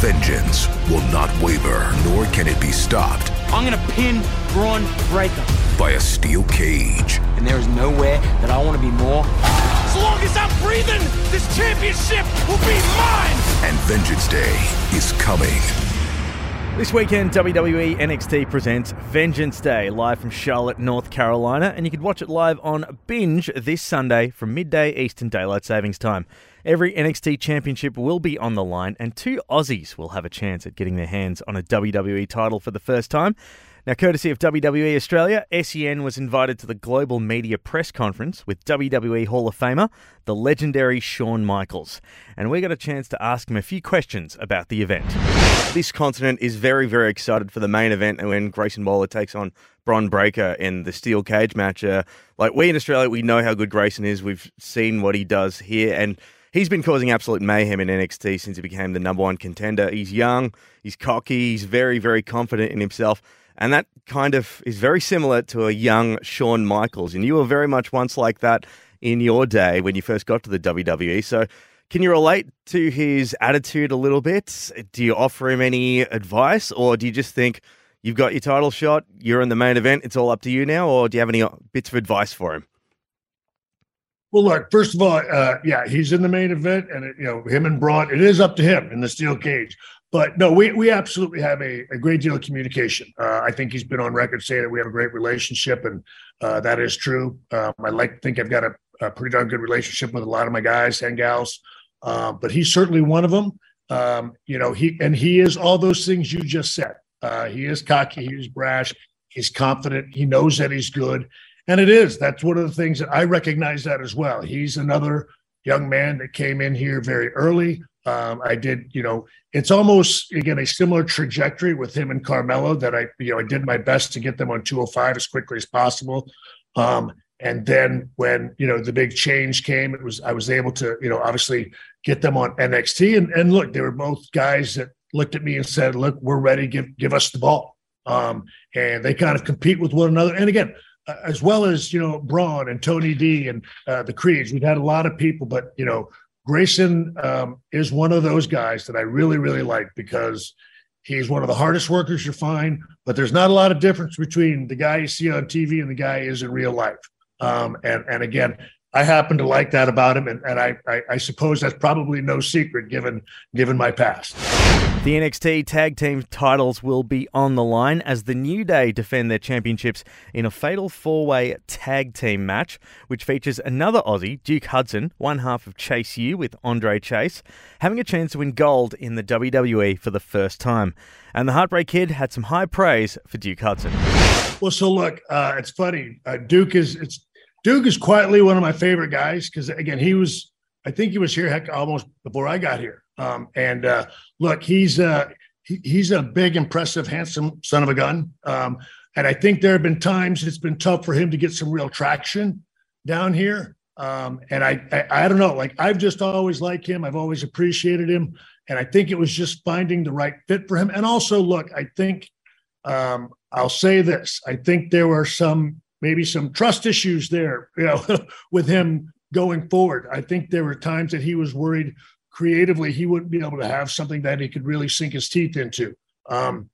Vengeance will not waver, nor can it be stopped I'm gonna pin Bron Breakker. by a steel cage. And there is nowhere that I want to be more. As long as I'm breathing, this championship will be mine! And Vengeance Day is coming. This weekend, WWE NXT presents Vengeance Day live from Charlotte, North Carolina, and you can watch it live on Binge this Sunday from midday Eastern Daylight Savings Time. Every NXT championship will be on the line, and two Aussies will have a chance at getting their hands on a WWE title for the first time. Now, courtesy of WWE Australia, SEN was invited to the global media press conference with WWE Hall of Famer, the legendary Shawn Michaels. And we got a chance to ask him a few questions about the event. This continent is very, very excited for the main event when Grayson Waller takes on Bron Breakker in the steel cage match. Uh, like, we in Australia, we know how good Grayson is. We've seen what he does here. And He's been causing absolute mayhem in NXT since he became the number one contender. He's young, he's cocky, he's very, very confident in himself. And that kind of is very similar to a young Shawn Michaels. And you were very much once like that in your day when you first got to the WWE. So, can you relate to his attitude a little bit? Do you offer him any advice, or do you just think you've got your title shot, you're in the main event, it's all up to you now, or do you have any uh, bits of advice for him? Well, look, first of all, uh, yeah, he's in the main event, and it, you know him and Bron. It is up to him in the steel cage. But no, we we absolutely have a, a great deal of communication. Uh, I think he's been on record saying that we have a great relationship, and uh, that is true. Um, I like to think I've got a, a, pretty darn good relationship with a lot of my guys and gals. Uh, but he's certainly one of them. Um, you know, he and he is all those things you just said. Uh, he is cocky. He's brash. He's confident. He knows that he's good. And it is. That's one of the things that I recognize that as well. He's another young man that came in here very early. Um, I did, you know, it's almost again a similar trajectory with him and Carmelo that I, you know, I did my best to get them on 205 as quickly as possible. Um, and then when you know the big change came, it was I was able to, you know, obviously get them on NXT. And, and look, they were both guys that looked at me and said, "Look, we're ready. Give give us the ball." Um, and they kind of compete with one another. And again, as well as you know Bron and Tony D and uh, the Creeds. We've had a lot of people, but you know Grayson um, is one of those guys that I really really like because he's one of the hardest workers you find. But there's not a lot of difference between the guy you see on TV and the guy is in real life. Um, and and again, I happen to like that about him, and, and I, I, I suppose that's probably no secret given given my past. The NXT Tag Team titles will be on the line as the New Day defend their championships in a fatal four way tag team match, which features another Aussie, Duke Hudson, one half of Chase U with Andre Chase, having a chance to win gold in the WWE for the first time. And the Heartbreak Kid had some high praise for Duke Hudson. Well, so look, uh, it's funny. Uh, Duke is it's Duke is quietly one of my favorite guys because again, he was I think he was here heck almost before I got here. Um, and uh, look, he's uh, he, he's a big, impressive, handsome son of a gun. Um, and I think there have been times it's been tough for him to get some real traction down here. Um, and I, I, I don't know, like I've just always liked him. I've always appreciated him, and I think it was just finding the right fit for him. And also, look, I think um, I'll say this: I think there were some maybe some trust issues there, you know, with him going forward. I think there were times that he was worried creatively he wouldn't be able to have something that he could really sink his teeth into. Um,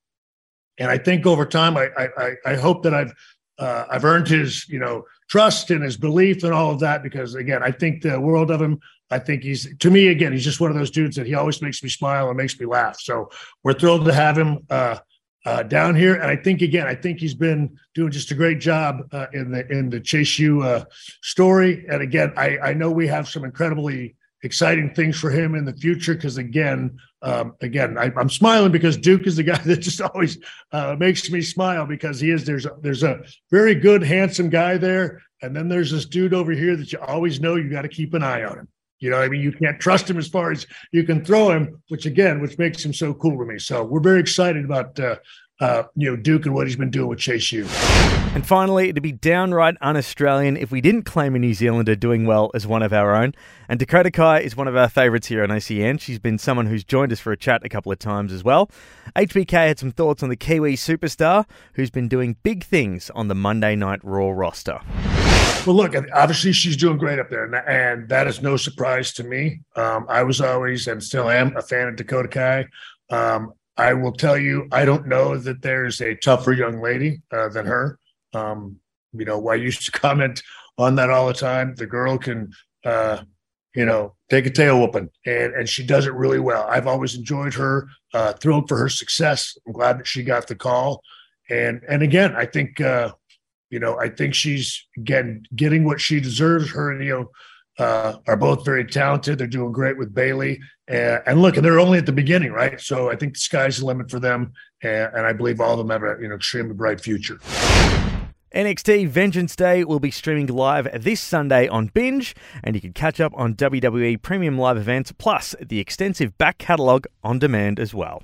and I think over time, I I, I hope that I've uh, I've earned his you know trust and his belief and all of that because again, I think the world of him. I think he's to me again, he's just one of those dudes that he always makes me smile and makes me laugh. So we're thrilled to have him. Uh, uh, down here. And I think again, I think he's been doing just a great job uh, in the in the Chase U uh, story. And again, I, I know we have some incredibly exciting things for him in the future because again um, again I, am smiling because duke is the guy that just always uh, makes me smile because he is there's a, there's a very good handsome guy there and then there's this dude over here that you always know you got to keep an eye on him You know, I mean, you can't trust him as far as you can throw him, which again, which makes him so cool to me. So we're very excited about uh, uh, you know Duke and what he's been doing with Chase U. And finally, it'd be downright un-Australian if we didn't claim a New Zealander doing well as one of our own. And Dakota Kai is one of our favourites here on SEN. She's been someone who's joined us for a chat a couple of times as well. HBK had some thoughts on the Kiwi superstar who's been doing big things on the Monday Night Raw roster. Well, look, obviously she's doing great up there, and that is no surprise to me. Um, I was always and still am a fan of Dakota Kai. Um, I will tell you, I don't know that there's a tougher young lady uh, than her. Um, you know, I used to comment on that all the time. The girl can, uh, you know, take a tail whooping, and and she does it really well. I've always enjoyed her. Uh, thrilled for her success. I'm glad that she got the call, and and again, I think, uh, you know, I think she's again getting what she deserves. Her you know uh, are both very talented. They're doing great with Bayley. And, and, look, and they're only at the beginning, right? So I think the sky's the limit for them. And, and I believe all of them have an you know extremely bright future. NXT Vengeance Day will be streaming live this Sunday on Binge, and you can catch up on WWE Premium Live events plus the extensive back catalogue on demand as well.